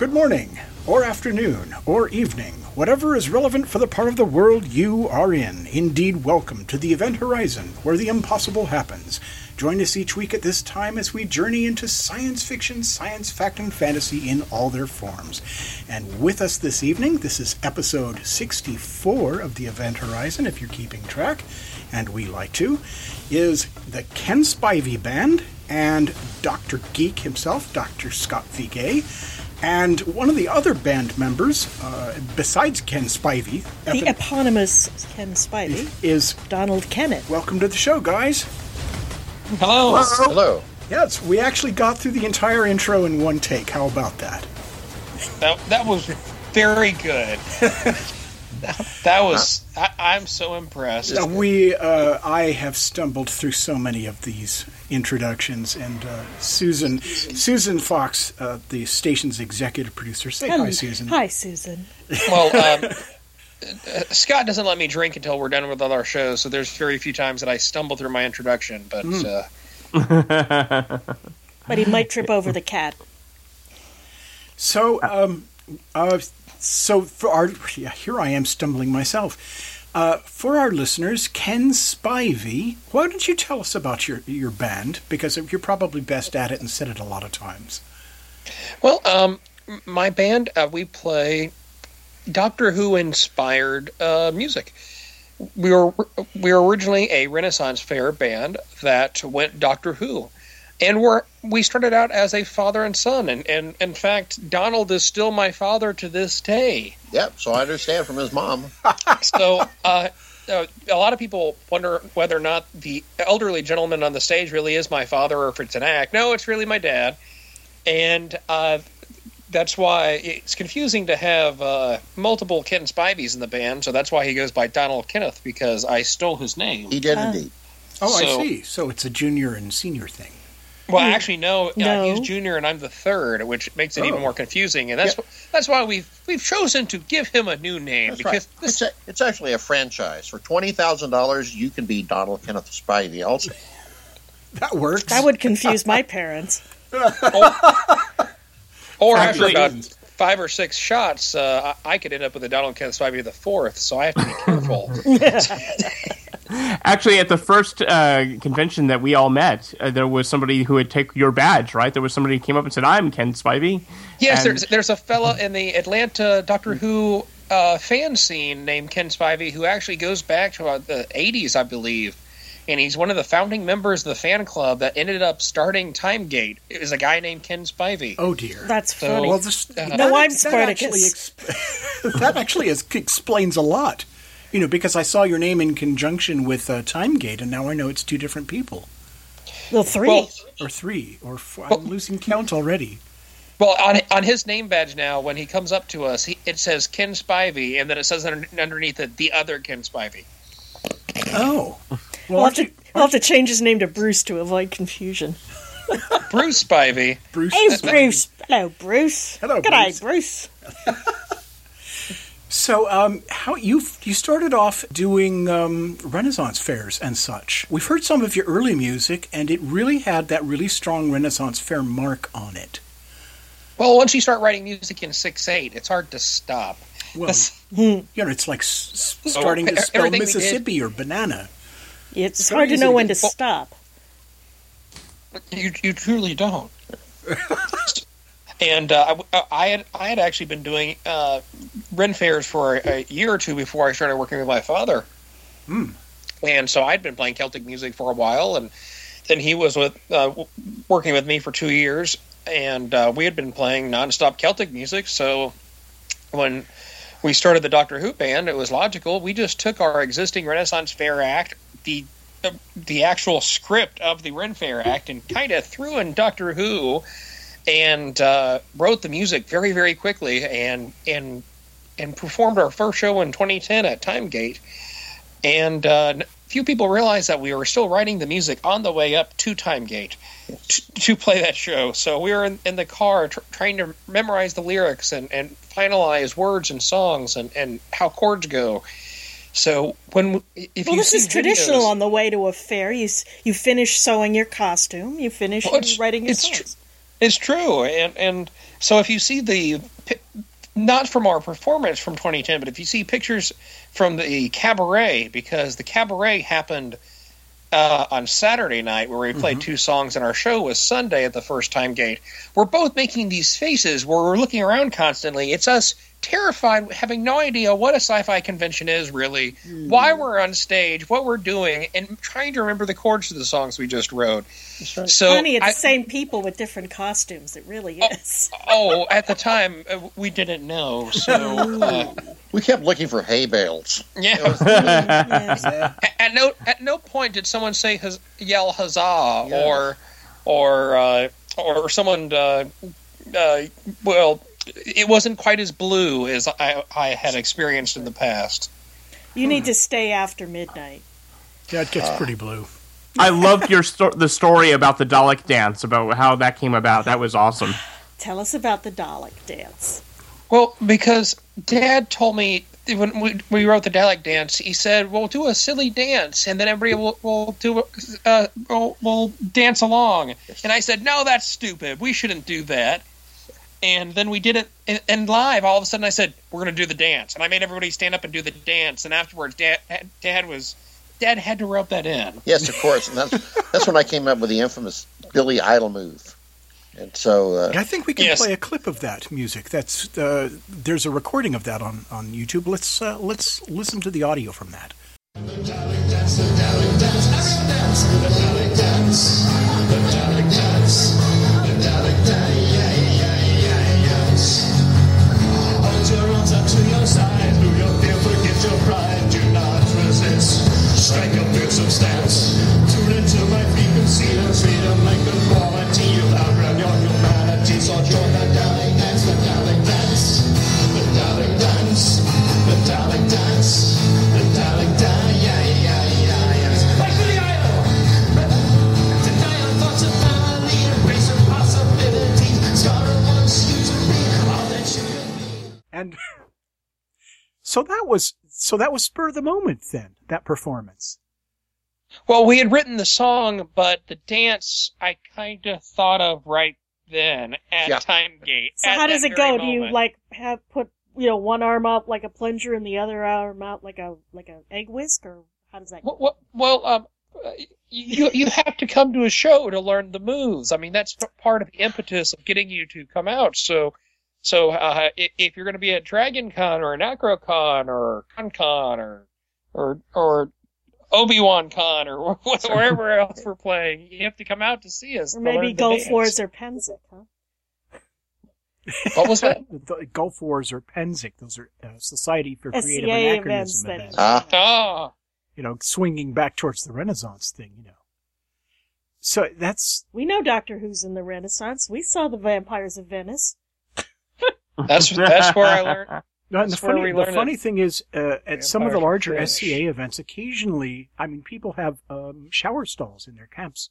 Good morning, or afternoon, or evening, whatever is relevant for the part of the world you are in. Indeed, welcome to the Event Horizon, where the impossible happens. Join us each week at this time as we journey into science fiction, science fact, and fantasy in all their forms. And with us this evening, this is episode 64 of the Event Horizon, if you're keeping track, and we like to, is the Ken Spivey Band and Dr. Geek himself, Dr. Scott Viguié. And one of the other band members, uh, besides Ken Spivey, The Evan, eponymous Ken Spivey, is Donald Kenneth. welcome to the show, guys. Hello. Hello. Yes, we actually got through the entire intro in one take. How about that? That, that was very good. that, that was. I, I'm so impressed. We, uh, I have stumbled through so many of these introductions, and uh, Susan, Susan Fox, uh, the station's executive producer, say hi, Susan. Hi, Susan. Well, um, uh, Scott doesn't let me drink until we're done with all our shows, so there's very few times that I stumble through my introduction. But uh, But he might trip over the cat. So, um, uh, so for our yeah, here I am stumbling myself. Uh, for our listeners, Ken Spivey, why don't you tell us about your your band? Because you're probably best at it and said it a lot of times. well, um, my band uh, we play Doctor Who inspired uh, music. We were we were originally a Renaissance fair band that went Doctor Who, and we're we started out as a father and son, and, and in fact, Donald is still my father to this day. Yep, so I understand from his mom. So, uh, uh, a lot of people wonder whether or not the elderly gentleman on the stage really is my father or if it's an act. No, it's really my dad. And uh, that's why it's confusing to have uh, multiple Ken Spiveys in the band. So that's why he goes by Donald Kenneth because I stole his name. He did indeed. Oh, I see. So it's a junior and senior thing. Well, actually, no, uh, he's junior and I'm the third, which makes it even Oh. more confusing. And that's that's why we've we've chosen to give him a new name That's because right. this It's, a, it's actually a franchise. For twenty thousand dollars, you can be Donald Kenneth Spivey. Also, That works. That would confuse my parents. Or after Actually- about five or six shots, uh, I could end up with a Donald Kenneth Spivey the fourth. So I have to be careful. Actually, at the first uh, convention that we all met, uh, there was somebody who had taken your badge, right? There was somebody who came up and said, "I'm Ken Spivey." yes, And- there's there's a fella in the Atlanta Doctor Who uh, fan scene named Ken Spivey who actually goes back to uh, the '80s, I believe. And he's one of the founding members of the fan club that ended up starting Timegate. It was a guy named Ken Spivey. oh dear. That's So- funny. well, this, No, that, I'm that actually, exp- that actually is, explains a lot. You know, because I saw your name in conjunction with uh, Timegate, and now I know it's two different people, well, three. Well, or three, or four. I'm losing count already. Well, on on his name badge now, when he comes up to us, he, it says Ken Spivey, and then it says under, underneath it the other Ken Spivey. Oh, well, we'll, have to, you, we'll have to change his name to Bruce to avoid confusion. Bruce Spivey. Bruce? Hey, Bruce. Hello, Bruce. Hello, G'day, Bruce. So, um, how you you started off doing um, Renaissance fairs and such? We've heard some of your early music, and it really had that really strong Renaissance fair mark on it. Well, once you start writing music in six eight, it's hard to stop. Well, you know, it's like s- s- starting to e- spell everything did- Mississippi or banana. It's So hard to know when to get- stop. You you truly don't. and uh, I, I had I had actually been doing uh, Ren fairs for a, a year or two before I started working with my father. And so I'd been playing Celtic music for a while, and then he was with uh, working with me for two years, and uh, we had been playing nonstop Celtic music. So when we started the Doctor Who band, it was logical. We just took our existing Renaissance Fair act, the the actual script of the Ren Fair act, and kind of threw in Doctor Who, and uh, wrote the music very very quickly, and and and performed our first show in 2010 at Timegate. And uh, few people realized that we were still writing the music on the way up to Timegate to, to play that show. So we were in, in the car tr- trying to memorize the lyrics and, and finalize words and songs and, and how chords go. So when if well, you this see is traditional videos- on the way to a fair. You you finish sewing your costume. You finish Well, it's- writing your it's tr- It's true, and and so if you see the not from our performance from 2010, but if you see pictures from the cabaret, because the cabaret happened uh, on Saturday night, where we played two songs, and our show was Sunday at the first Timegate. We're both making these faces where we're looking around constantly. It's us terrified, having no idea what a sci-fi convention is really, why we're on stage, what we're doing, and trying to remember the chords to the songs we just wrote. So Honey, it's I- the same people with different costumes. It really is. oh, at the time uh, we didn't know, so uh, We kept looking for hay bales. yeah. Yes. At- At no at no point did someone say huz- yell huzzah or or uh, or someone uh, uh, well it wasn't quite as blue as I, I had experienced in the past. You need to stay after midnight. Yeah, it gets pretty blue. I loved your sto- the story about the Dalek dance, about how that came about. That was awesome. Tell us about the Dalek dance. Well, because Dad told me when we, we wrote the Dalek dance, he said, "We'll do a silly dance, and then everybody will, will do uh, will, will dance along." And I said, "No, that's stupid. We shouldn't do that." And then we did it, and, and live. All of a sudden, I said, "We're going to do the dance," and I made everybody stand up and do the dance. And afterwards, Dad Dad was Dad had to rub that in. Yes, of course, and that's that's when I came up with the infamous Billy Idol move. And so, uh, I think we can Yes. play a clip of that music. That's uh, there's a recording of that on, on YouTube. Let's uh, let's listen to the audio from that. Strike so that was spur of the moment then that performance. Well, we had written the song, but the dance I kind of thought of right then at Yeah. Timegate. So how does it go? very Do you like have put you know one arm up like a plunger and the other arm out like a like a egg whisk, or how does that? go? Well, well, well um, you you have to come to a show to learn the moves. I mean, that's part of the impetus of getting you to come out. So, so uh, i- if you're going to be at Dragon Con or an AnachroCon or ConCon or or or Obi Wan Con or wherever else we're playing, you have to come out to see us. Or maybe learn the Gulf dance. Wars or Pennsic, huh? What was that? The Gulf Wars or Pennsic, those are uh, Society for Creative Anachronism events that- events. ah, Ah, You know, swinging back towards the Renaissance thing. You know, so that's We know Doctor Who's in the Renaissance. We saw the Vampires of Venice. That's that's where I learned. No, the That's where funny, we the learn funny thing is, uh, at some of the larger Finish. SCA events, occasionally, I mean, people have um, shower stalls in their camps,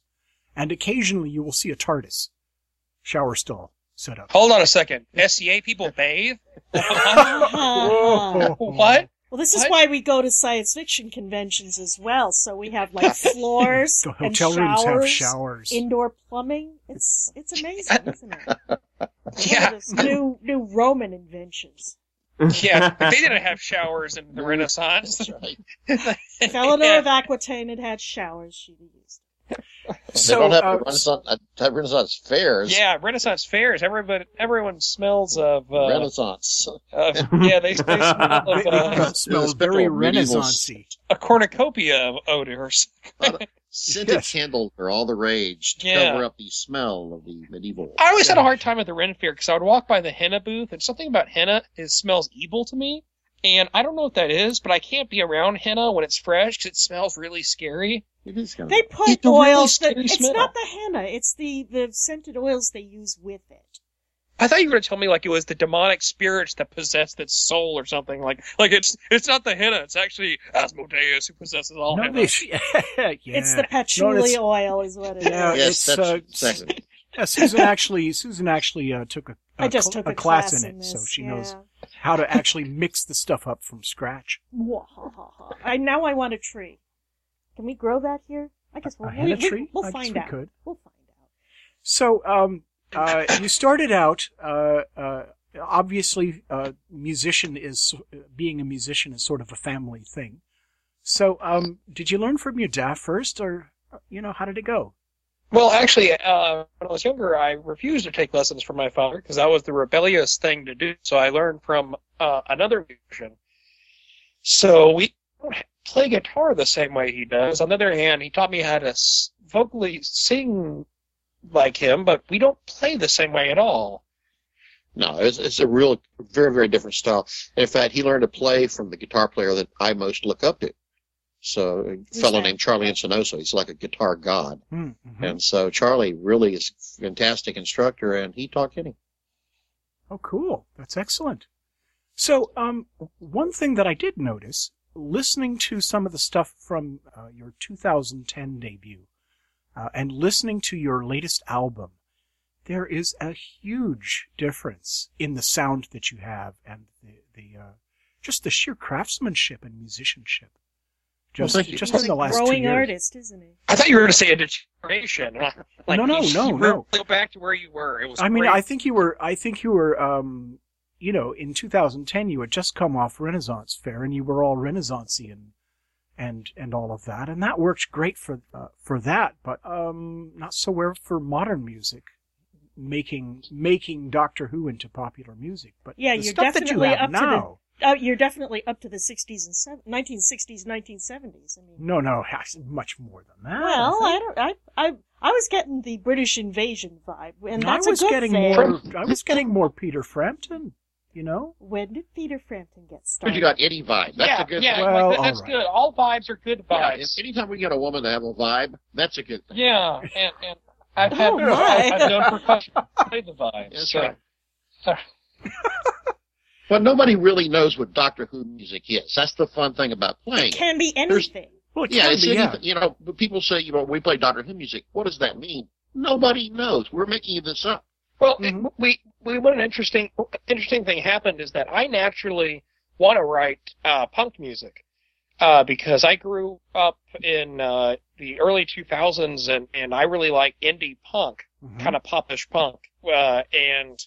and occasionally you will see a TARDIS shower stall set up. Hold on a second. SCA people bathe? What? Well, this is What? why we go to science fiction conventions as well. So we have like floors The and hotel rooms have showers, showers. indoor plumbing. It's it's amazing, isn't it? Yeah. New new Roman inventions. Yeah, but they didn't have showers in the Renaissance. that's right. If Eleanor of Aquitaine had had showers, she'd have used. they don't have uh, Renaissance, uh, Renaissance fairs. Yeah, Renaissance fairs. Everybody, everyone smells of. Uh, Renaissance. of yeah, they, they smell of It uh, smells very renaissancey. a cornucopia of odors. Scented Yes. candles are all the rage to Yeah. cover up the smell of the medieval. I always had a hard time at the Ren Fair because I would walk by the henna booth, and something about henna is smells evil to me. And I don't know what that is, but I can't be around henna when it's fresh because it smells really scary. It is kind of They put It's a really oils that it's smell. not the henna, it's the the scented oils they use with it. I thought you were going to tell me like it was the demonic spirits that possessed its soul or something. Like, like it's it's not the henna; it's actually Asmodeus who possesses all No, henna. they, yeah. It's the patchouli oil, is what it is. Yeah, yes, it's, that's uh, exactly. Yeah, Susan actually, Susan actually uh, took a, a I just cl- took a, class, class in it, this. so she yeah. knows how to actually mix the stuff up from scratch. I now I want a tree. Can we grow that here? I guess we'll, henna we, tree? We'll, I we'll guess find we out. could. We'll find out. So, um, uh, you started out, uh, uh, obviously, uh, musician is, being a musician is sort of a family thing. So, um, did you learn from your dad first, or, you know, how did it go? Well, actually, uh, when I was younger, I refused to take lessons from my father because that was the rebellious thing to do. So I learned from uh, another musician. So we don't play guitar the same way he does. On the other hand, he taught me how to vocally sing like him, but we don't play the same way at all. No, it's, it's a real, very, very different style. In fact, he learned to play from the guitar player that I most look up to. So, a Who's fellow that? named Charlie Encinoso. He's like a guitar god. Hmm, mhm. And so Charlie really is a fantastic instructor, and he taught Kenny. Oh, cool. That's excellent. So, um, one thing that I did notice, listening to some of the stuff from uh, your 2010 debut, uh, and listening to your latest album, there is a huge difference in the sound that you have and the, the uh, just the sheer craftsmanship and musicianship. Well, Just, thank you. just He's in the a last two growing years. artist, isn't he? I thought you were going to say a deterioration. Like, No, no, you- no, you no. Go back to where you were. It was. I mean, great. I think you were, I think you were, um, you know, in 2010, you had just come off Renaissance Fair and you were all Renaissancey and, and, and all of that. And that worked great for, uh, for that, but, um, not so well for modern music. Making, making Doctor Who into popular music. But Yeah, the you're stuff that you definitely have up to the- now. Oh, you're definitely up to the 60s and sev- 1960s, 1970s. I mean, No, no, much more than that. well, I I don't. I, I, I was getting the British invasion vibe, and I was a good getting thing. more, I was getting more Peter Frampton, you know? When did Peter Frampton get But started? you got Eddie vibe. That's yeah, a good yeah, thing. Well, like, that's all right. good. All vibes are good vibes. if- anytime we get a woman to have a vibe, that's a good thing. Yeah, and, and I've oh, had Oh, I've, my. I've known percussion play the vibes. That's so- right. But nobody really knows what Doctor Who music is. That's the fun thing about playing. it can be There's- anything. Well, it yeah, can it's be, yeah. anything, you know, but people say, you know, we play Doctor Who music. What does that mean? Nobody knows. We're making this up. Well, Mhm. it- we we what an interesting interesting thing happened is that I naturally want to write uh, punk music uh, because I grew up in uh, the early 2000s and and I really like indie punk, Mhm. kind of popish punk, uh, and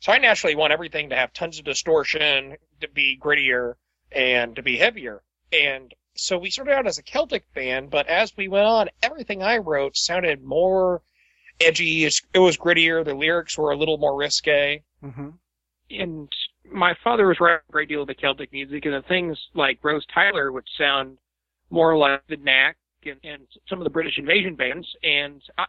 so I naturally want everything to have tons of distortion, to be grittier, and to be heavier, and so we started out as a Celtic band, but as we went on, everything I wrote sounded more edgy. It was grittier. The lyrics were a little more risque. Mhm. and my father was writing a great deal of the Celtic music, and the things like Rose Tyler would sound more like the Knack and, and some of the British invasion bands, and I,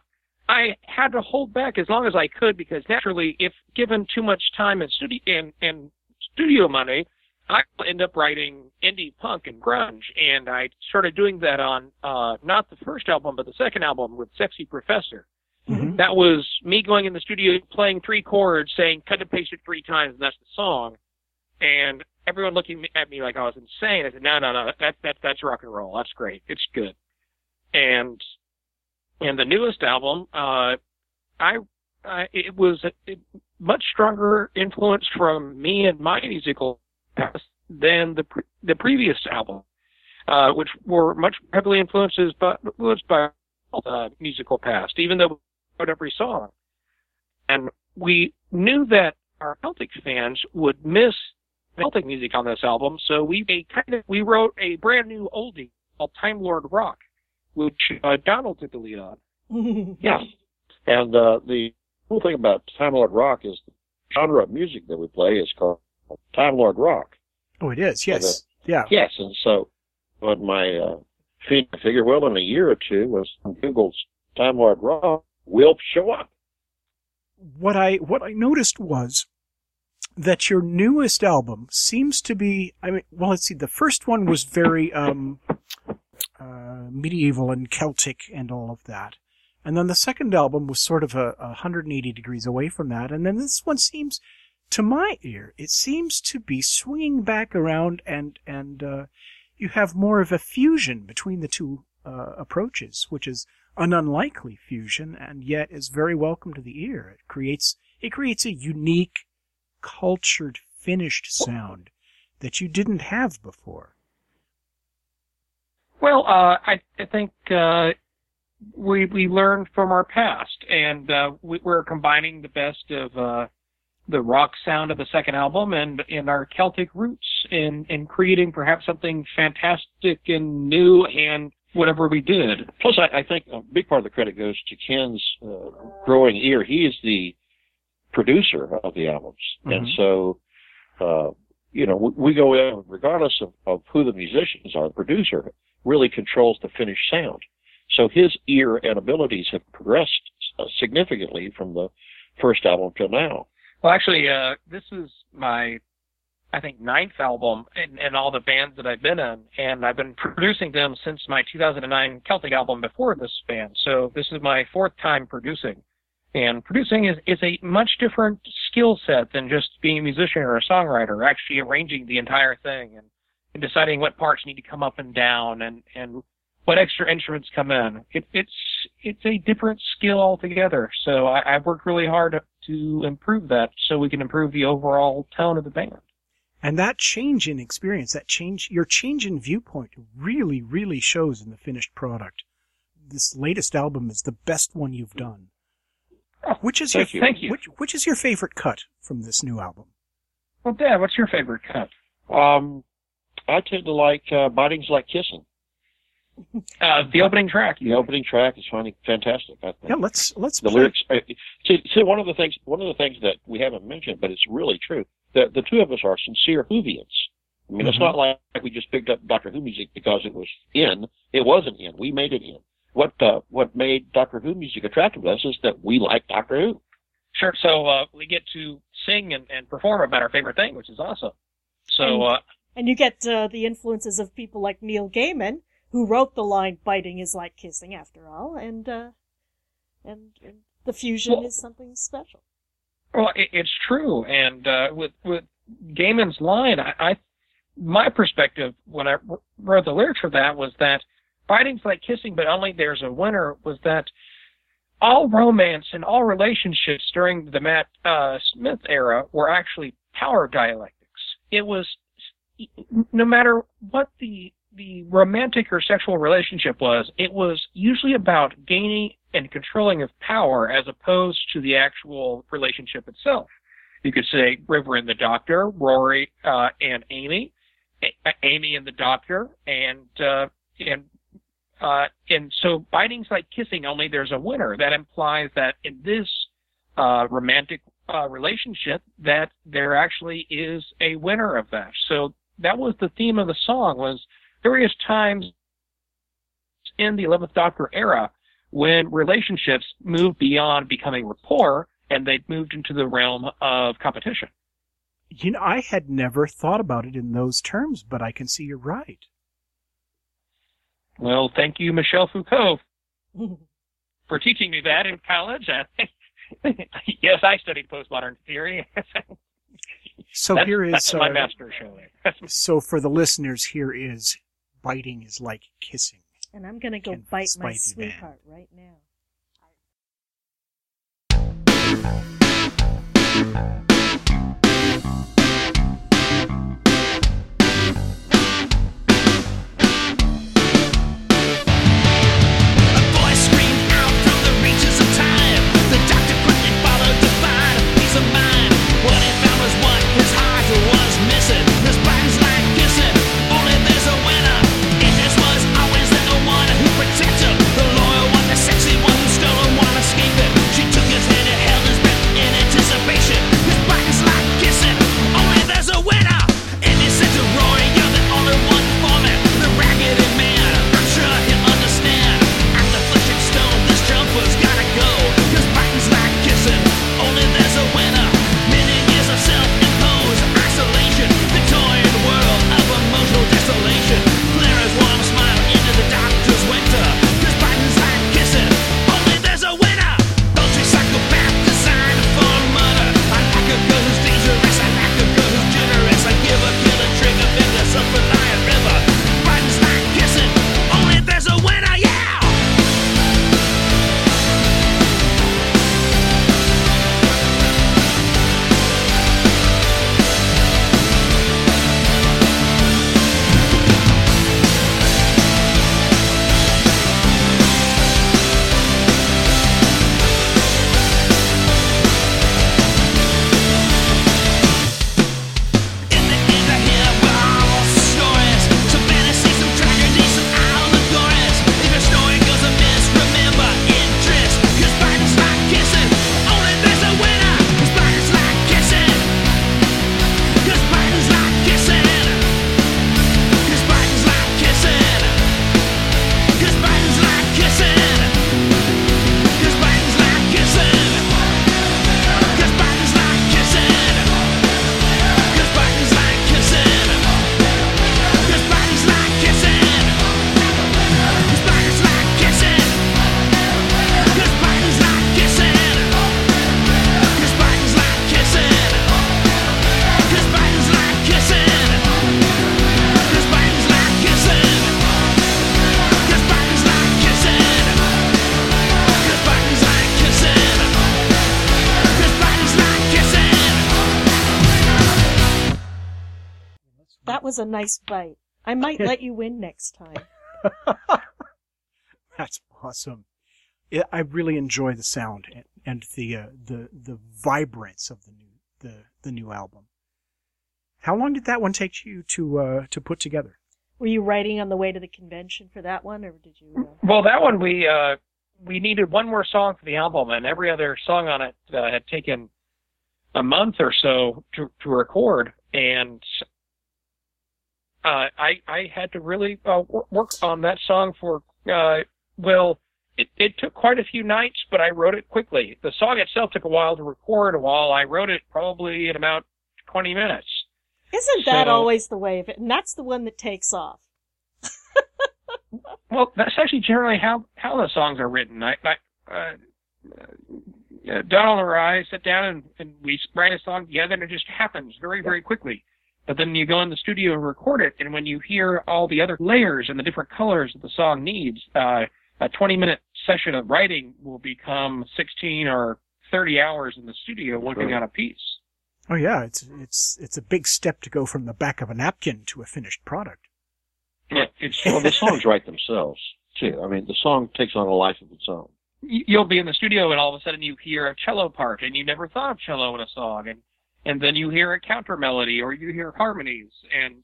I had to hold back as long as I could because naturally, if given too much time and studio and, and studio money, I would end up writing indie punk and grunge, and I started doing that on uh, not the first album, but the second album with Sexy Professor. Mhm. That was me going in the studio, playing three chords, saying cut and paste it three times, and that's the song. And everyone looking at me like I was insane. I said, no, no, no, that, that, that's rock and roll. That's great. It's good. And, and the newest album, uh, I, I it was a, much stronger influence from me and my musical past than the, pre- the previous album, uh, which were much heavily influences by, influenced by uh, musical past, even though we wrote every song. And we knew that our Celtic fans would miss Celtic music on this album, so we a kind of we wrote a brand new oldie called Time Lord Rock, which uh, Donald took the lead on. Yeah. And uh, the cool thing about Time Lord Rock is the genre of music that we play is called Time Lord Rock. Oh, it is. Yes. Yeah. Yes, and so what my uh, feed figure, well, in a year or two, was Google's Time Lord Rock will show up. What I what I noticed was that your newest album seems to be. I mean, well, let's see. The first one was very um, uh, medieval and Celtic and all of that. And then the second album was sort of a, a 180 degrees away from that. And then this one seems, to my ear, it seems to be swinging back around and, and, uh, you have more of a fusion between the two, uh, approaches, which is an unlikely fusion and yet is very welcome to the ear. It creates, it creates a unique, cultured, finished sound that you didn't have before. Well, uh, I, I think uh, we we learned from our past, and uh, we, we're combining the best of uh, the rock sound of the second album and in our Celtic roots, in in creating perhaps something fantastic and new, and whatever we did. Plus, I, I think a big part of the credit goes to Ken's uh, growing ear. He is the producer of the albums, and Mhm. so uh, you know we, we go in regardless of, of who the musicians are. The producer really controls the finished sound, so his ear and abilities have progressed uh, significantly from the first album till now. Well, actually, uh, this is my, I think, ninth album in, in all the bands that I've been in, and I've been producing them since my 2009 Celtic album before this band. So this is my fourth time producing. And producing is, is a much different skill set than just being a musician or a songwriter, actually arranging the entire thing and, and deciding what parts need to come up and down and, and what extra instruments come in. It, it's it's a different skill altogether. So I, I've worked really hard to improve that, so we can improve the overall tone of the band. And that change in experience, that change, your change in viewpoint really, really shows in the finished product. This latest album is the best one you've done. Which is thank your you. Thank you. Which, which is your favorite cut from this new album? Well, Dad, what's your favorite cut? Um, I tend to like uh, "Biting's Like Kissing." Uh, the opening track. The opening track is finding fantastic. I think. Yeah, let's let's the play. lyrics. uh, See, see, one of the things, one of the things that we haven't mentioned, but it's really true. That the two of us are sincere Whovians. I mean, it's Mhm. not like we just picked up Doctor Who music because it was in. It wasn't in. We made it in. What uh, what made Doctor Who music attractive to us is that we like Doctor Who. Sure. So uh, we get to sing and, and perform about our favorite thing, which is awesome. So uh, And you get uh, the influences of people like Neil Gaiman, who wrote the line "biting is like kissing," after all, and uh, and, and the fusion Well- is something special. Well, it, it's true, and uh, with with Gaiman's line, I, I my perspective when I wrote the lyrics for that was that fighting's like kissing, but only there's a winner. Was that all romance and all relationships during the Matt uh, Smith era were actually power dialectics. It was no matter what the the romantic or sexual relationship was, it was usually about gaining and controlling of power as opposed to the actual relationship itself. You could say River and the Doctor, Rory uh, and Amy, A- Amy and the Doctor, and uh, and uh, and so biting's like kissing, only there's a winner. That implies that in this uh, romantic uh, relationship, that there actually is a winner of that. So that was the theme of the song. Was various times in the 11th Doctor era when relationships moved beyond becoming rapport and they moved into the realm of competition. You know, I had never thought about it in those terms, but I can see you're right. Well, thank you, Michel Foucault, for teaching me that in college. yes, I studied postmodern theory. So That's- here is that's my uh, master show. so for the listeners, here is biting is like kissing. And I'm gonna go Ken bite my Spivey sweetheart right now. voice was a nice bite. I might let you win next time. That's awesome. I really enjoy the sound and, and the uh, the the vibrance of the new the the new album. How long did that one take you to uh, to put together? Were you writing on the way to the convention for that one, or did you? Uh... Well, that one we uh, we needed one more song for the album, and every other song on it uh, had taken a month or so to, to record, and uh, I I had to really uh, work on that song for uh, well. It, it took quite a few nights, but I wrote it quickly. The song itself took a while to record. While I wrote it probably in about 20 minutes. Isn't that So- always the way of it? And that's the one that takes off. Well, that's actually generally how how the songs are written. I, I uh, uh, Donald or I sit down and, and we write a song together, and it just happens very very quickly. But then you go in the studio and record it, and when you hear all the other layers and the different colors that the song needs, uh, a 20 minute session of writing will become 16 or 30 hours in the studio working on a piece. Oh yeah, it's it's it's a big step to go from the back of a napkin to a finished product. Yeah, it's Well, the songs write themselves too. I mean, the song takes on a life of its own. you'll be in the studio and all of a sudden you hear a cello part and you never thought of cello in a song and and then you hear a counter melody or you hear harmonies and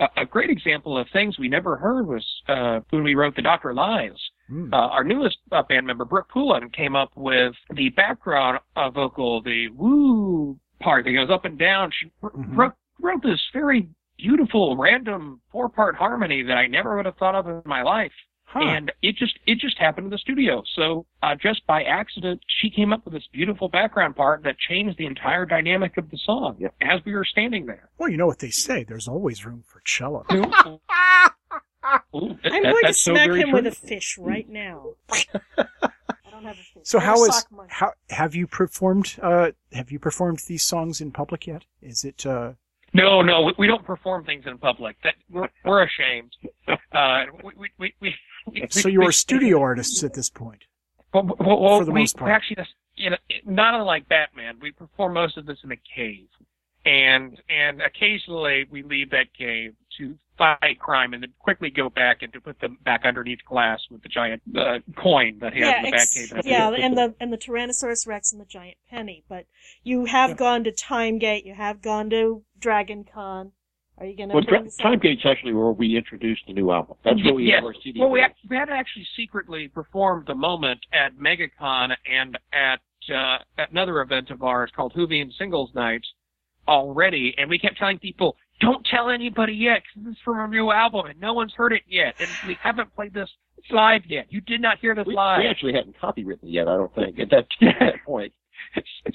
a, a great example of things we never heard was uh, when we wrote the Doctor Lies. Hmm. Uh, our newest uh, band member Brooke Poulin came up with the background uh, vocal, the woo part that goes up and down. She Mhm. wrote, wrote this very beautiful random four part harmony that I never would have thought of in my life Huh. and it just it just happened in the studio. So uh, just by accident, she came up with this beautiful background part that changed the entire dynamic of the song Yep. as we were standing there. well, you know what they say. There's always room for cello. Ooh, that- I'm that- going to that's so smack him true. with a fish right now. I don't have a fish. So I have how a is sock monkey. how have you performed? Uh, have you performed these songs in public yet? Is it? Uh, No, no, we, we don't perform things in public. That we're, we're ashamed. Uh, we, we, we, we, so you're we- studio artists at this point. Well, well, well, for the we, most part. actually, you know, not unlike Batman, we perform most of this in a cave, and and occasionally we leave that cave to fight crime, and then quickly go back and to put them back underneath glass with the giant uh, coin that he has in the ex- Batcave. yeah, and the and the Tyrannosaurus Rex and the giant penny. But you have gone to Timegate. You have gone to Dragon Con. Are you going to Well, bring Dra- this up? Timegate's actually where we introduced the new album. That's where we yes. have our CD. Well, we, release. we had actually secretly performed the moment at MegaCon and at, uh, at another event of ours called Whovian Singles Night already, and we kept telling people, don't tell anybody yet, 'cause this is from our new album, and no one's heard it yet, and we haven't played this live yet. You did not hear this we, live. we actually hadn't copywritten it yet. I don't think at that, at that point.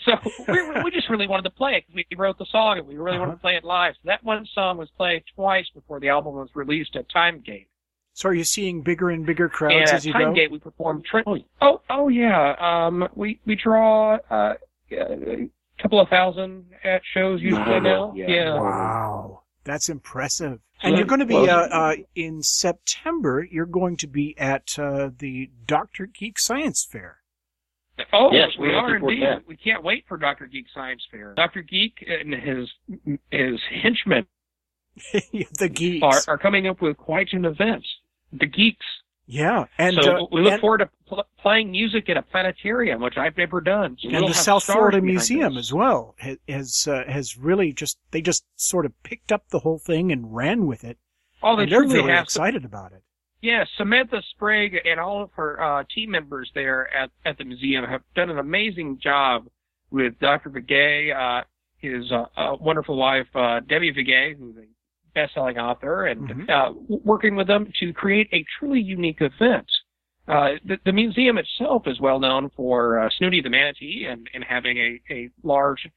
so we, we just really wanted to play it. We wrote the song, and we really wanted to play it live. So that one song was played twice before the album was released at Timegate. So are you seeing bigger and bigger crowds and at as you go? Timegate, we perform. Tri- oh, oh yeah. Um, we we draw uh, a couple of thousand at shows usually Wow. now. Yeah. Yeah. Wow, that's impressive. So And you're going to be well- uh, uh, in September. You're going to be at uh, the Doctor Geek Science Fair. Oh, Yes, we we're are looking forward to indeed. that. We can't wait for Doctor Geek Science Fair. Doctor Geek and his his henchmen the geeks. are, are coming up with quite an event. The geeks. Yeah, and so uh, we look and, forward to pl- playing music at a planetarium, which I've never done. So and we'll the South Florida Museum us. as well has uh, has really just they just sort of picked up the whole thing and ran with it. Oh, they and they're really excited about it. Yeah, Samantha Sprague and all of her uh, team members there at, at the museum have done an amazing job with Dr. Viguié, uh, his uh, uh, wonderful wife, uh, Debbie Viguié, who's a best-selling author, and Mhm. uh, working with them to create a truly unique event. Uh, the, the museum itself is well known for uh, Snooty the manatee and, and having a, a large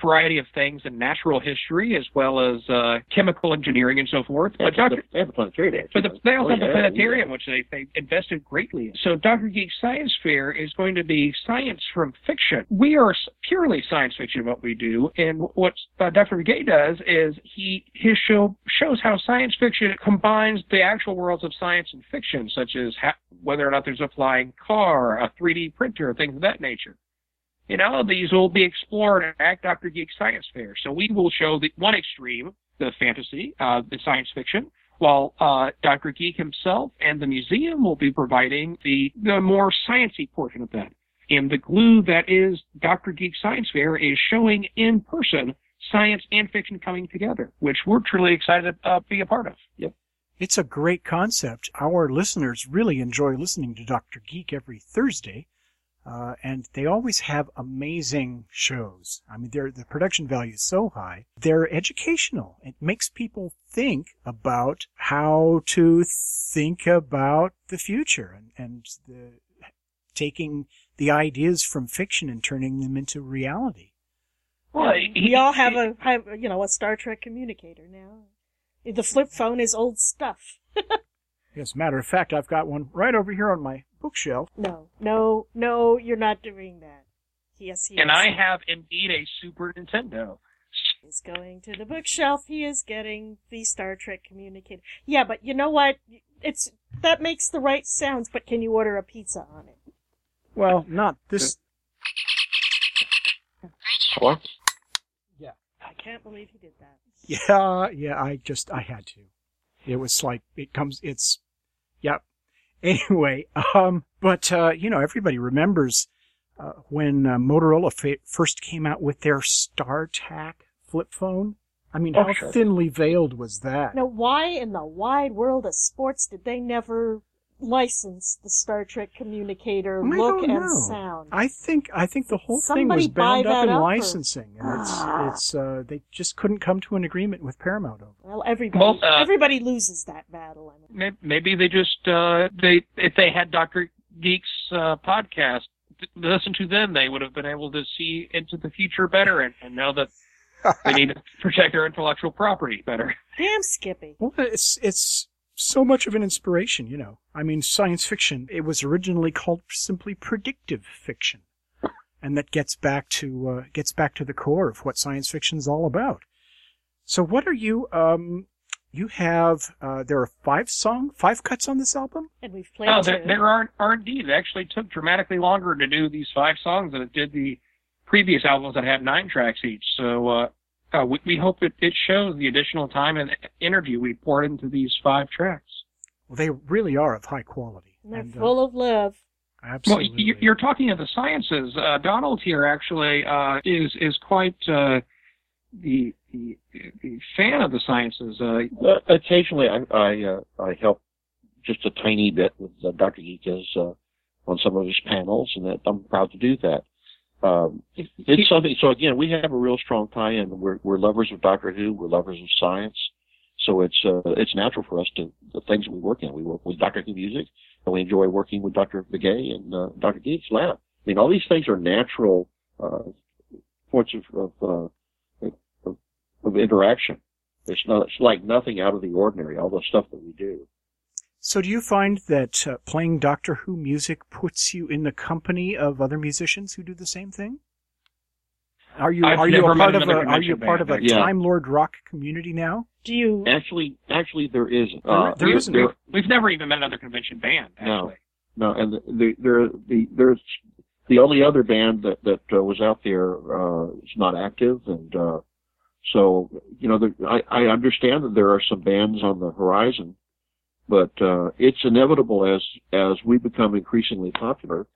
variety of things in natural history as well as uh, chemical engineering and so forth. They But Dr. the, they have the planetarium. But the, they also Oh, have the yeah, planetarium, yeah. which they, they invested greatly in. So Dr. Geek Science Fair is going to be science from fiction. We are purely science fiction what we do, and what uh, Dr. Gay does is he his show shows how science fiction combines the actual worlds of science and fiction, such as ha- whether or not there's a flying car, a 3D printer, things of that nature. You know, these will be explored at Dr. Geek Science Fair. So we will show the one extreme, the fantasy, uh, the science fiction, while uh, Dr. Geek himself and the museum will be providing the, the more sciencey portion of that. And the glue that is Dr. Geek Science Fair is showing in person science and fiction coming together, which we're truly excited to uh, be a part of. Yep. It's a great concept. Our listeners really enjoy listening to Dr. Geek every Thursday. Uh, and they always have amazing shows. I mean, their the production value is so high. They're educational. It makes people think about how to think about the future and, and the, taking the ideas from fiction and turning them into reality. Well, we all have a have you know a Star Trek communicator now. The flip phone is old stuff. As a matter of fact, I've got one right over here on my bookshelf. No, no, no, you're not doing that. Yes, he And is. I have indeed a Super Nintendo. He's going to the bookshelf. He is getting the Star Trek communicator. Yeah, but you know what? It's that makes the right sounds. But can you order a pizza on it? Well, not this. What? Yeah. I can't believe he did that. Yeah, yeah, I just, I had to. It was like, it comes, it's, yep. Anyway, um, but, uh, you know, everybody remembers, uh, when uh, Motorola fa- first came out with their StarTAC flip phone. I mean, Oh, how sure. thinly veiled was that? Now, why in the wide world of sports did they never license the Star Trek communicator I look don't and know. sound? I think I think the whole thing was bound up in up, or- licensing, and it's Ah. it's uh, they just couldn't come to an agreement with Paramount over. Well, everybody Well, uh, everybody loses that battle. I mean. Maybe they just uh, they if they had Dr. Geek's uh, podcast to listen to them, they would have been able to see into the future better and, and know that they need to protect their intellectual property better. Damn Skippy. Well, it's it's so much of an inspiration, you know. I mean, science fiction. It was originally called simply predictive fiction, and that gets back to uh, gets back to the core of what science fiction is all about. So, what are you? Um, you have uh, there are five song, five cuts on this album. And we've played Oh, two. there, there are, are indeed. It actually took dramatically longer to do these five songs than it did the previous albums that had nine tracks each. So uh, uh, we, we hope it, it shows the additional time and energy we poured into these five tracks. Well, they really are of high quality. And they're and, uh, full of love. Well, absolutely. you- you're talking of the sciences. Uh, Donald here actually uh, is is quite uh, the, the the fan of the sciences. Uh, Uh, occasionally, I I, uh, I help just a tiny bit with uh, Dr. Geek is uh, on some of his panels, and that I'm proud to do that. Um, it's something. So again, we have a real strong tie-in. We're we're lovers of Doctor Who. We're lovers of science. So it's uh, it's natural for us to the things that we work in. We work with Doctor Who music, and we enjoy working with Doctor Viguié and uh, Doctor Geek's lab. I mean, all these things are natural uh, points of of, uh, of of interaction. It's not. It's like nothing out of the ordinary. All the stuff that we do. So, do you find that uh, playing Doctor Who music puts you in the company of other musicians who do the same thing? Are you I've are you a part of a are you a convention part of a yeah. Time Lord rock community now? Do you? Actually, actually, there isn't. There- Uh, there isn't. there- we've never even met another convention band. No. Actually, No, and the, the, there, the, there's the only other band that that uh, was out there uh, is not active, and uh, so you know, the, I, I understand that there are some bands on the horizon, but uh, it's inevitable as as we become increasingly popular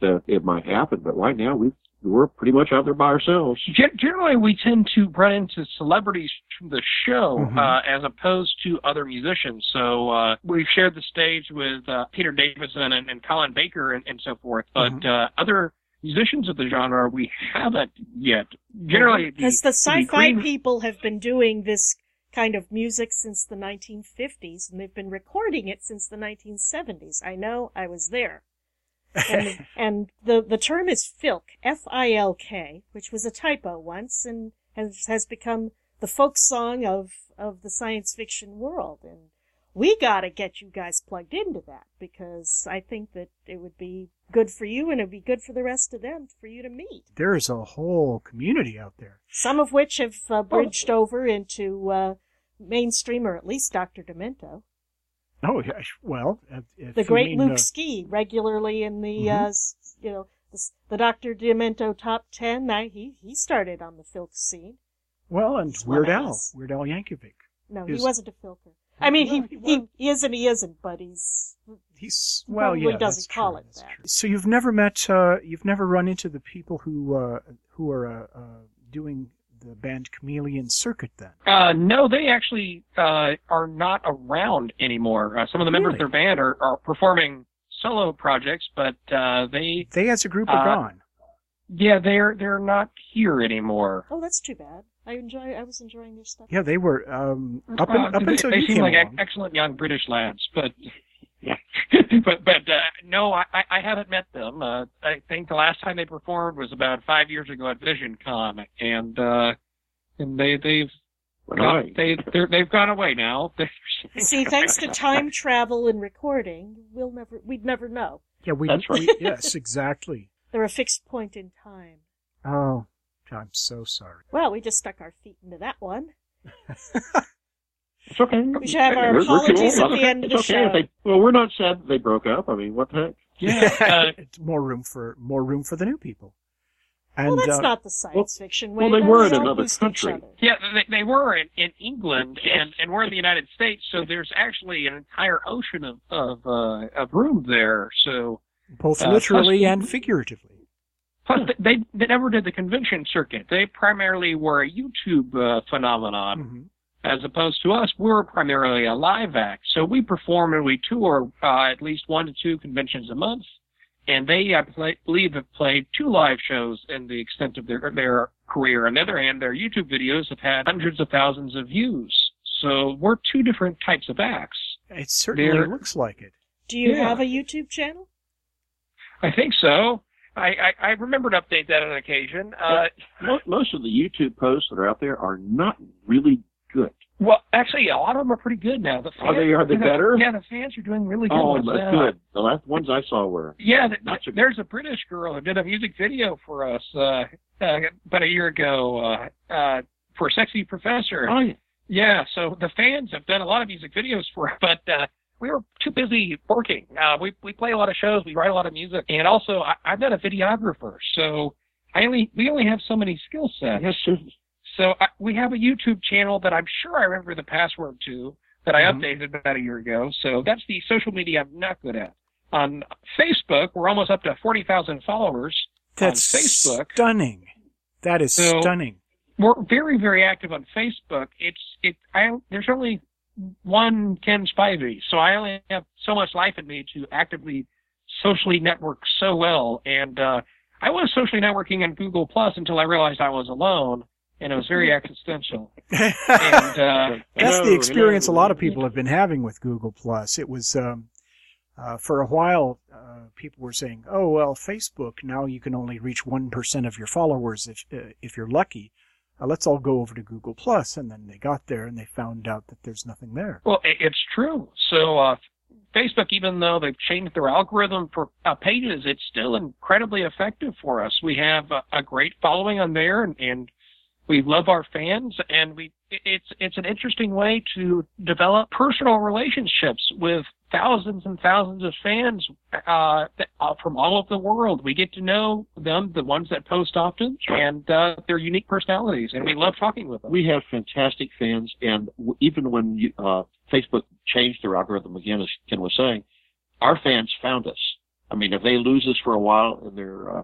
that it might happen. But right now, we we're pretty much out there by ourselves. Gen- generally we tend to run into celebrities from the show Mhm. uh, as opposed to other musicians. So uh, we've shared the stage with uh, Peter Davison and, and Colin Baker and, and so forth. But Mhm. uh, other musicians of the genre we haven't yet. Generally, the, Because the the sci-fi green- people have been doing this kind of music since the 1950s, and they've been recording it since the 1970s. I know, I was there. And, and the, the term is filk, F-I-L-K, which was a typo once and has, has become the folk song of, of the science fiction world. And we gotta get you guys plugged into that because I think that it would be good for you and it'd be good for the rest of them for you to meet There is a whole community out there. some of which have uh, bridged over into uh, mainstream, or at least Dr. Demento. Oh, yeah, well, if, if The you great mean, Luke uh, Ski, regularly in the, Mhm. uh, you know, the, the Dr. Demento top ten. I, he he started on the filk scene. Well, and He's one Weird Al. Weird Al Yankovic. No, Is- he wasn't a filker. I mean, Well, he, he he, he is and he isn't, but he's He's He well, probably yeah, doesn't that's call true, it that. true. So you've never met, uh, you've never run into the people who uh, who are uh, uh, doing the band Chameleon Circuit then. Uh, no, they actually uh, are not around anymore. Uh, some of the members Really? of their band are, are performing solo projects, but uh, they, They as a group are Uh, gone. yeah, they're they're not here anymore. oh, that's too bad. I enjoy. I was enjoying their stuff. Yeah, they were um, up, in, Uh, up they, until they you seem came like along. excellent young British lads, but yeah, but but uh, no, I I I haven't met them. Uh, I think the last time they performed was about five years ago at VisionCon, and uh, and they they've Right. they they're, they've gone away now. See, thanks to time travel and recording, we'll never, we'd never know. yeah, we, That's right. we- yes, exactly. They're a fixed point in time. Oh, I'm so sorry. Well, we just stuck our feet into that one. It's okay. We should have our We're- we're cool. apologies at the end of the okay. show. They, well, we're not sad that they broke up. I mean, what the heck? yeah. Uh, more room for more room for the new people. And well, that's uh, not the science fiction way. well, they That's were in another country. Yeah, they, they were in, in England, and, and we're in the United States, so there's actually an entire ocean of of, uh, of room there. So both uh, literally plus- and figuratively. Plus they, they they never did the convention circuit. They primarily were a YouTube uh, phenomenon, Mhm. as opposed to us. We're primarily a live act, so we perform and we tour uh, at least one to two conventions a month. And they, I play, believe, have played two live shows in the extent of their their career. On the other hand, their YouTube videos have had hundreds of thousands of views. So we're two different types of acts. It certainly They're- looks like it. Do you Yeah. have a YouTube channel? I think so. I, I, I remember to update that on occasion. Uh, Most, most of the YouTube posts that are out there are not really good. well, actually, a lot of them are pretty good now. The Are they- are they the- better? Yeah, the fans are doing really good. Oh, ones that's now. good. The last ones I saw were. Yeah, th- Not so there's a British girl who did a music video for us uh, uh, about a year ago uh, uh, for Sexy Professor. Oh, yeah. Yeah, so the fans have done a lot of music videos for us, but uh, we were too busy working. Uh, we we play a lot of shows, we write a lot of music, and also I, I'm not a videographer, so I only we only have so many skill sets. Yes, sir. So I, we have a YouTube channel that I'm sure I remember the password to that I Mhm. updated about a year ago. So that's the social media I'm not good at. On Facebook, we're almost up to 40,000 followers That's on Facebook. stunning. That is So- stunning. We're very, very active on Facebook. It's it. I there's only one Ken Spivey, so I only have so much life in me to actively socially network so well. And uh, I was socially networking on Google Plus until I realized I was alone, and it was very existential. And uh, That's Hello, the experience a lot of people have been having with Google Plus. It was um, uh, for a while uh, people were saying, "Oh well, Facebook now you can only reach one percent of your followers if uh, if you're lucky. Let's all go over to Google Plus." And then they got there and they found out that there's nothing there. Well, it's true. So uh, Facebook, even though they've changed their algorithm for uh, pages, it's still incredibly effective for us. We have a, a great following on there, and, and we love our fans, and we it's it's an interesting way to develop personal relationships with thousands and thousands of fans uh, uh, from all over the world. We get to know them, the ones that post often, and uh, their unique personalities, and we love talking with them. We have fantastic fans, and even when you, uh, Facebook changed their algorithm again, as Ken was saying, our fans found us. I mean, if they lose us for a while in their uh,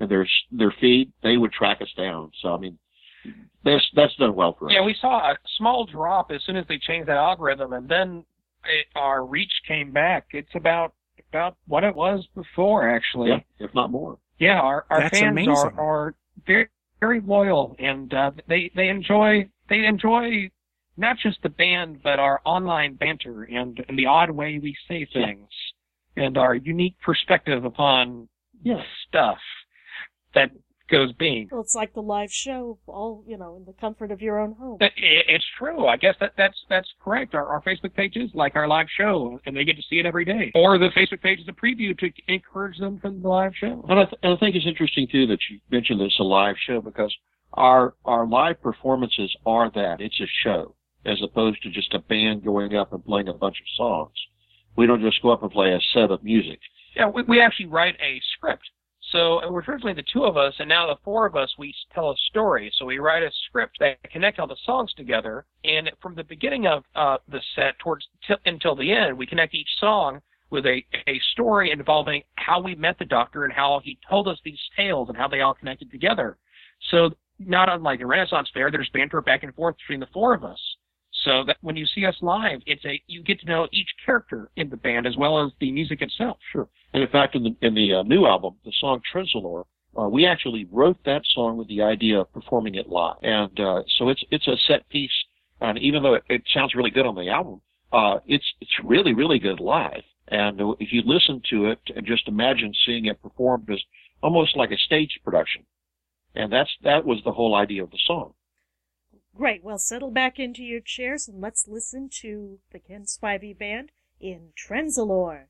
in their their feed, they would track us down. So I mean, that's that's done well for us. Yeah, we saw a small drop as soon as they changed that algorithm, and then it, our reach came back. It's about about what it was before, actually. Yeah, if not more. Yeah, our our That's fans amazing. are are very very loyal, and uh, they they enjoy they enjoy not just the band, but our online banter and, and the odd way we say things, and our unique perspective upon Yeah. stuff that goes being. Well, it's like the live show, all you know, in the comfort of your own home. That- i- It's true. I guess that that's that's correct. Our, our Facebook page is like our live show, and they get to see it every day. Or the Facebook page is a preview to encourage them for the live show. And I, th- and I think it's interesting too that you mentioned this a live show because our our live performances are that it's a show as opposed to just a band going up and playing a bunch of songs. We don't just go up and play a set of music. Yeah, we, we actually write a script. So it was originally the two of us, and now the four of us, we tell a story. So we write a script that connect all the songs together. And from the beginning of uh, the set towards t- until the end, we connect each song with a, a story involving how we met the doctor and how he told us these tales and how they all connected together. So not unlike the Renaissance Fair, there's banter back and forth between the four of us. So that when you see us live, it's a you get to know each character in the band as well as the music itself. Sure. And in fact, in the in the uh, new album, the song Trenzalore, uh, we actually wrote that song with the idea of performing it live, and uh, so it's it's a set piece. And even though it, it sounds really good on the album, uh, it's it's really really good live. And if you listen to it and just imagine seeing it performed as almost like a stage production, and that's that was the whole idea of the song. Great. Well, settle back into your chairs and let's listen to the Ken Spivey Band in Trenzalore.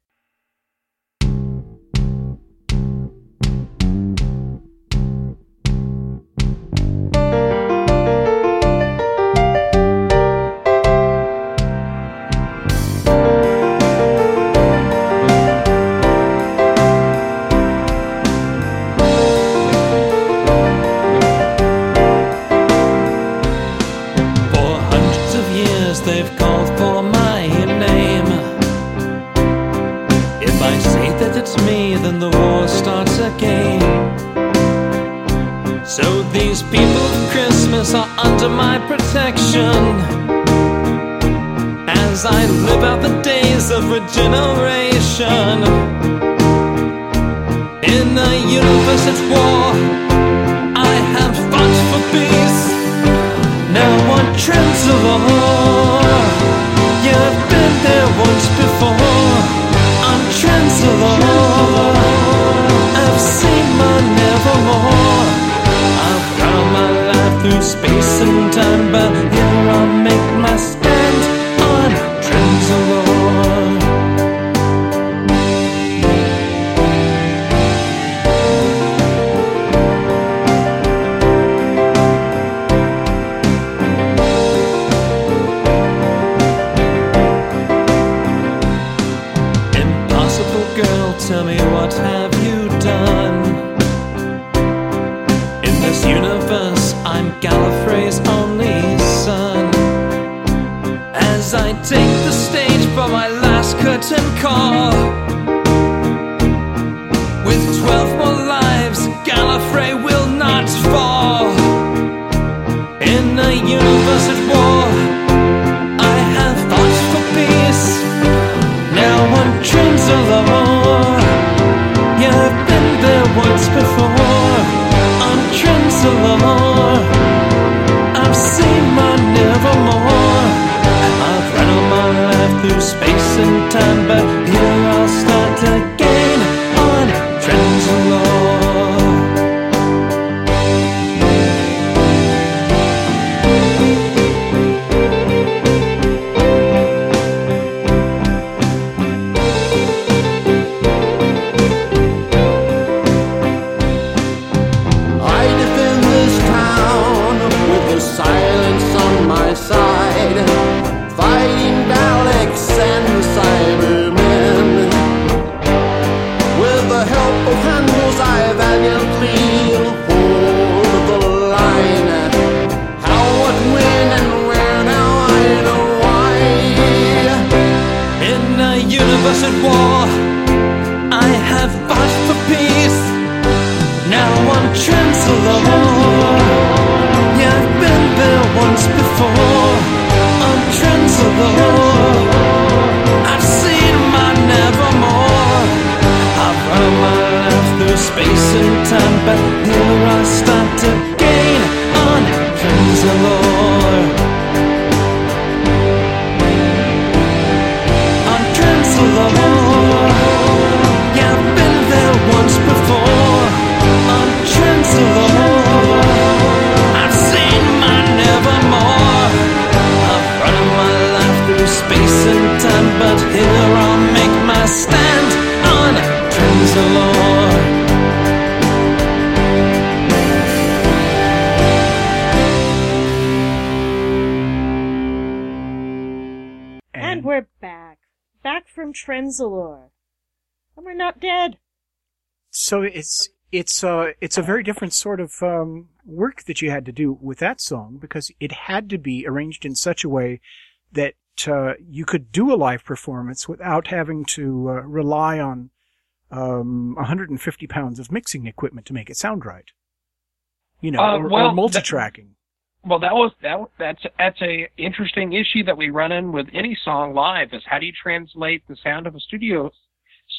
Universe at war, I have fought for peace. Now on Trenzalore You've been there once before. On Trenzalore it's a very different sort of um, work that you had to do with that song because it had to be arranged in such a way that uh, you could do a live performance without having to uh, rely on um, 150 pounds of mixing equipment to make it sound right. You know, Uh, or, well, or multi-tracking. Well, that was that. That's that's a interesting issue that we run in with any song live. Is how do you translate the sound of a studio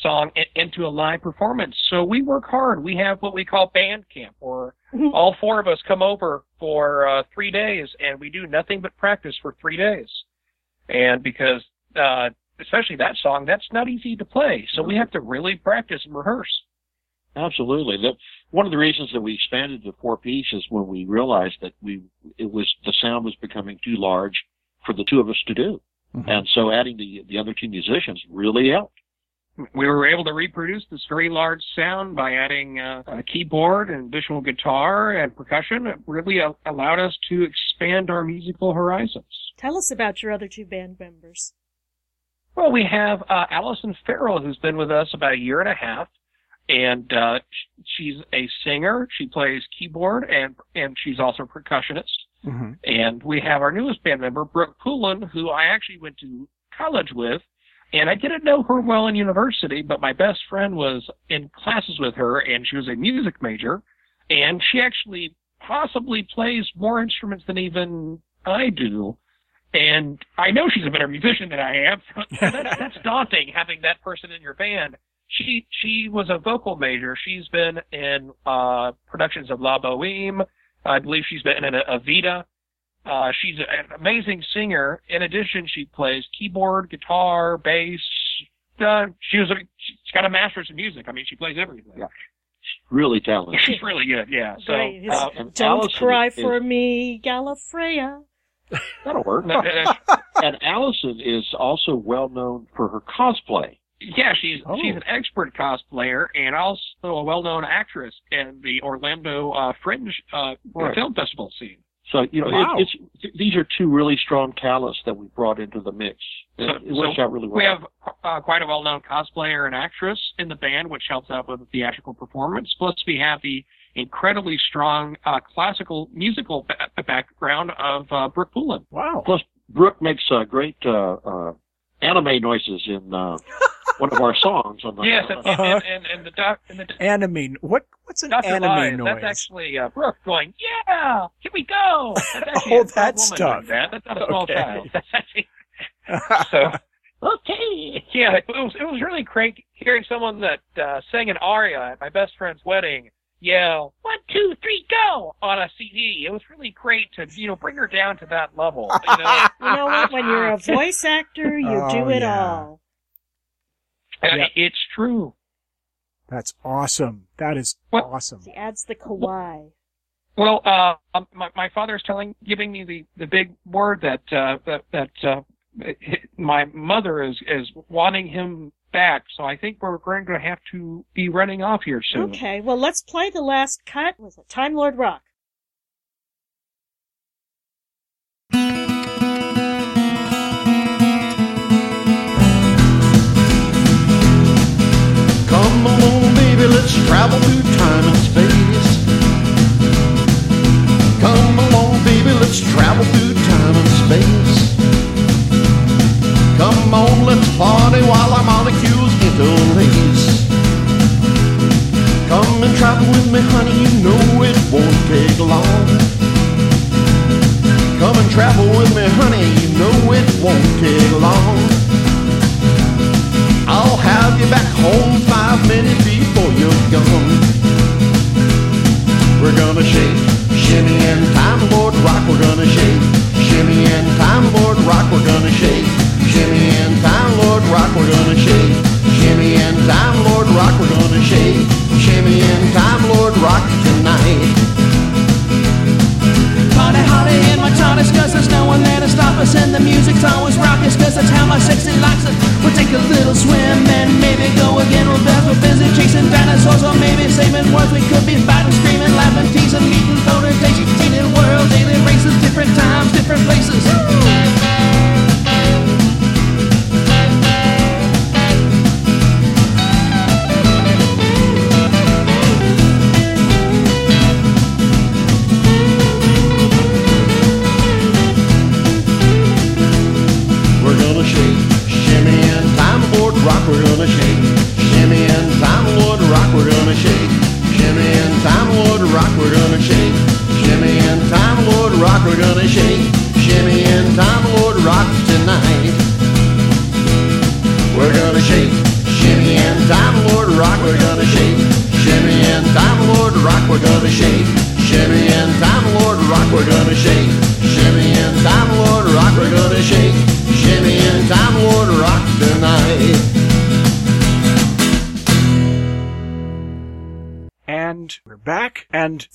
song into a live performance? So we work hard. We have what we call band camp, where all four of us come over for uh, three days, and we do nothing but practice for three days. And because uh, especially that song, that's not easy to play, so we have to really practice and rehearse. Absolutely. That one of the reasons that we expanded to four piece is when we realized that we it was the sound was becoming too large for the two of us to do, and so adding the the other two musicians really helped. We were able to reproduce this very large sound by adding uh, a keyboard and visual guitar and percussion. It really a- allowed us to expand our musical horizons. Tell us about your other two band members. Well, we have uh, Allison Farrell, who's been with us about a year and a half, and uh, sh- she's a singer. She plays keyboard and and she's also a percussionist. Mm-hmm. And we have our newest band member, Brooke Poulin, who I actually went to college with. And I didn't know her well in university, but my best friend was in classes with her, and she was a music major. And she actually possibly plays more instruments than even I do. And I know she's a better musician than I am. So that's, that's daunting having that person in your band. She she was a vocal major. She's been in uh, productions of La Boheme. I believe she's been in a, Evita. Uh, she's an amazing singer. In addition, she plays keyboard, guitar, bass. Uh, she was a, she's got a master's in music. I mean, she plays everything. Yeah. Really talented. She's really good. Yeah. So Great. Uh, Don't Allison cry is- for me, Gallifreya. That'll work. and Allison is also well known for her cosplay. Yeah, she's Oh. she's an expert cosplayer and also a well-known actress in the Orlando uh, Fringe uh, Right. film festival scene. So you know, Wow. it, it's these are two really strong talents that we brought into the mix. So- it works so out really well. We have uh, quite a well-known cosplayer and actress in the band, which helps out with the theatrical performance. Plus, we have the incredibly strong uh, classical musical ba- background of uh, Brooke Poulin. Wow. Plus, Brooke makes uh, great uh, uh, anime noises in uh, one of our songs. On the, Yes, and, Uh-huh. and, and, and the doc, and the Anime. What? What's an Dr. anime Lies, noise? That's actually uh, Brooke going, yeah, here we go. That's actually Oh, that stuff. doing That. That's not a small Okay. child. So, okay. Yeah, it was, it was really great hearing someone that uh, sang an aria at my best friend's wedding yell, one, two, three, go, on a CD. It was really great to, you know, bring her down to that level. You know, You know what? When you're a voice actor, you Oh, do it yeah. all. And Yeah. it's true. That's awesome. That is What- awesome. She adds the kawaii. Well, uh, um, my, father is telling, giving me the, the big word that, uh, that, that, uh, my mother is, is wanting him back. So I think we're going to have to be running off here soon. Okay, well, let's play the last cut. Was it Time Lord Rock? Let's travel through time and space. Come along, baby, let's travel through time and space. Come on, let's party while our molecules interlace. Come and travel with me, honey, you know it won't take long. Come and travel with me, honey, you know it won't take long. Have you back home five minutes before you're gone. We're gonna shake, shimmy and time Lord rock. We're gonna shake, shimmy and time Lord rock. We're gonna shake, shimmy and time Lord rock. We're gonna shake, shimmy and time Lord rock. We're gonna shake, shimmy and time Lord rock tonight. Party hardy in my TARDIS cause there's no one there to stop us And the music's always raucous cause that's how my sexy likes it. We'll take a little swim and maybe go again. We'll bet we're busy chasing dinosaurs or maybe saving worlds We could be fighting,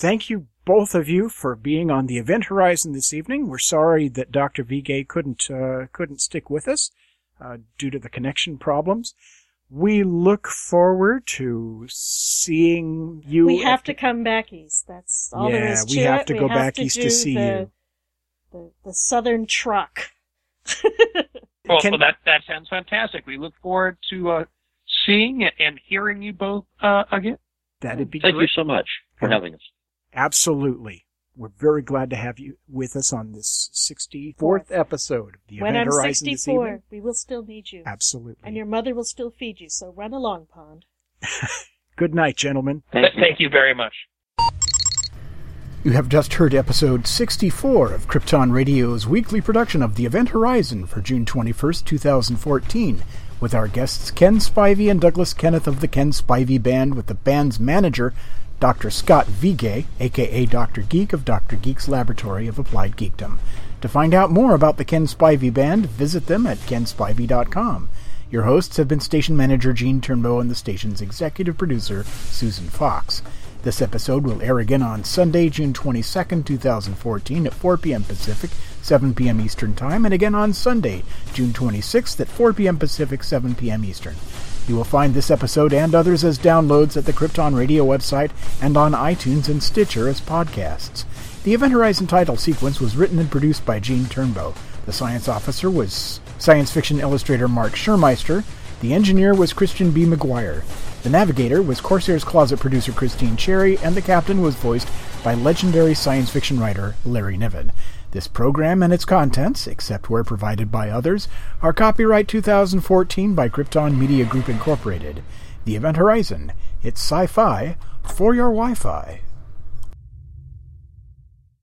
thank you both of you for being on the Event Horizon this evening. We're sorry that Dr. Viguié couldn't uh, couldn't stick with us uh, due to the connection problems. We look forward to seeing you. we have at to come back east. That's all there Yeah, is we to have it. to we go have back to east to see the, you. The, the southern truck. Well, Can- well, that that sounds fantastic. We look forward to uh, seeing and hearing you both uh, again. That'd be Thank you so much for having us. Absolutely. We're very glad to have you with us on this 64th episode of the when Event I'm Horizon this 64, evening. we will still need you. Absolutely. And your mother will still feed you, so run along, Pond. Good night, gentlemen. Th- Thank you very much. You have just heard episode 64 of Krypton Radio's weekly production of The Event Horizon for June 21st, 2014, with our guests Ken Spivey and Douglas Kenneth of the Ken Spivey Band, with the band's manager, Dr. Scott Viguié, aka Dr. Geek of Dr. Geek's Laboratory of Applied Geekdom. To find out more about the Ken Spivey Band, visit them at kenspivey.com. Your hosts have been station manager Gene Turnbow and the station's executive producer, Susan Fox. This episode will air again on Sunday, June 22nd, 2014 at 4 p.m. Pacific, 7 p.m. Eastern Time, and again on Sunday, June 26th at 4 p.m. Pacific, 7 p.m. Eastern. You will find this episode and others as downloads at the Krypton Radio website and on iTunes and Stitcher as podcasts. The Event Horizon title sequence was written and produced by Gene Turnbow. The science officer was science fiction illustrator Mark Schirmeister. The engineer was Christian B. McGuire. The navigator was Corsair's Closet producer Christine Cherry, and the captain was voiced by legendary science fiction writer Larry Niven. This program and its contents, except where provided by others, are copyright 2014 by Krypton Media Group Incorporated. The Event Horizon. It's sci-fi for your Wi-Fi.